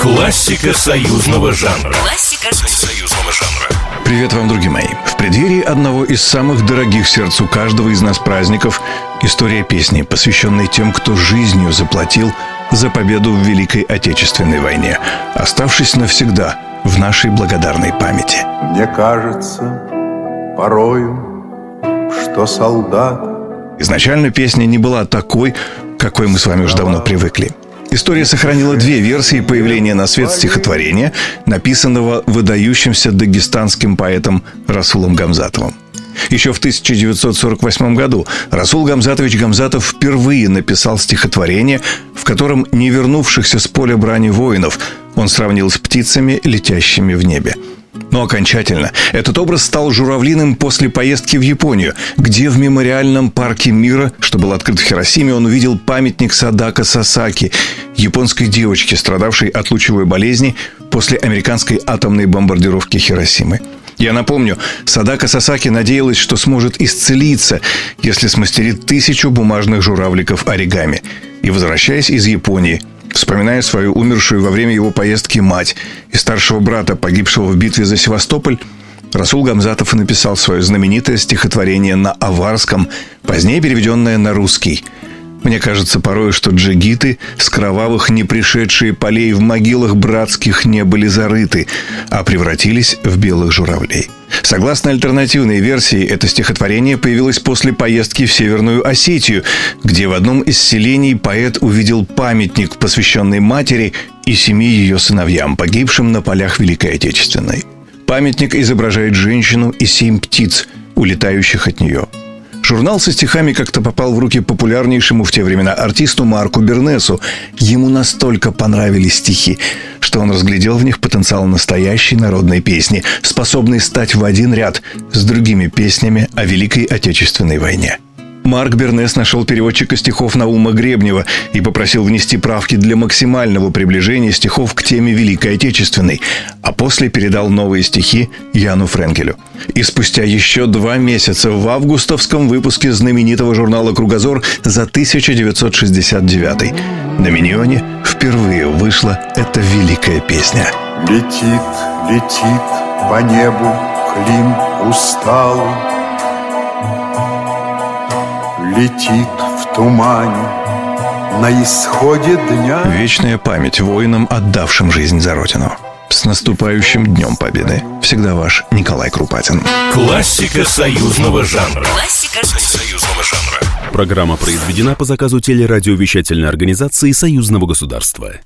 Классика союзного жанра. Классика Союзного жанра. Привет вам, друзья мои. В преддверии одного из самых дорогих сердцу каждого из нас праздников история песни, посвященной тем, кто жизнью заплатил за победу в Великой Отечественной войне, оставшись навсегда в нашей благодарной памяти. Мне кажется порою, что солдат Изначально песня не была такой, какой мы с вами уже давно привыкли. История сохранила две версии появления на свет стихотворения, написанного выдающимся дагестанским поэтом Расулом Гамзатовым. Еще в 1948 году Расул Гамзатович Гамзатов впервые написал стихотворение, в котором не вернувшихся с поля брани воинов он сравнил с птицами, летящими в небе. Но окончательно этот образ стал журавлиным после поездки в Японию, где в мемориальном парке мира, что был открыт в Хиросиме, он увидел памятник Садака Сасаки, японской девочке, страдавшей от лучевой болезни после американской атомной бомбардировки Хиросимы. Я напомню, Садака Сасаки надеялась, что сможет исцелиться, если смастерит тысячу бумажных журавликов оригами. И, возвращаясь из Японии, вспоминая свою умершую во время его поездки мать и старшего брата, погибшего в битве за Севастополь, Расул Гамзатов и написал свое знаменитое стихотворение на аварском, позднее переведенное на русский – мне кажется порой, что джигиты с кровавых не пришедшие полей в могилах братских не были зарыты, а превратились в белых журавлей. Согласно альтернативной версии, это стихотворение появилось после поездки в Северную Осетию, где в одном из селений поэт увидел памятник, посвященный матери и семи ее сыновьям, погибшим на полях Великой Отечественной. Памятник изображает женщину и семь птиц, улетающих от нее – Журнал со стихами как-то попал в руки популярнейшему в те времена артисту Марку Бернесу. Ему настолько понравились стихи, что он разглядел в них потенциал настоящей народной песни, способной стать в один ряд с другими песнями о Великой Отечественной войне. Марк Бернес нашел переводчика стихов Наума Гребнева и попросил внести правки для максимального приближения стихов к теме Великой Отечественной, а после передал новые стихи Яну Френкелю. И спустя еще два месяца в августовском выпуске знаменитого журнала «Кругозор» за 1969 на Миньоне впервые вышла эта великая песня. Летит, летит по небу Клим усталый Летит в тумане на исходе дня Вечная память воинам, отдавшим жизнь за Родину. С наступающим Днем Победы. Всегда ваш Николай Крупатин. Классика союзного жанра. Классика Союзного жанра. Программа произведена по заказу телерадиовещательной организации Союзного государства.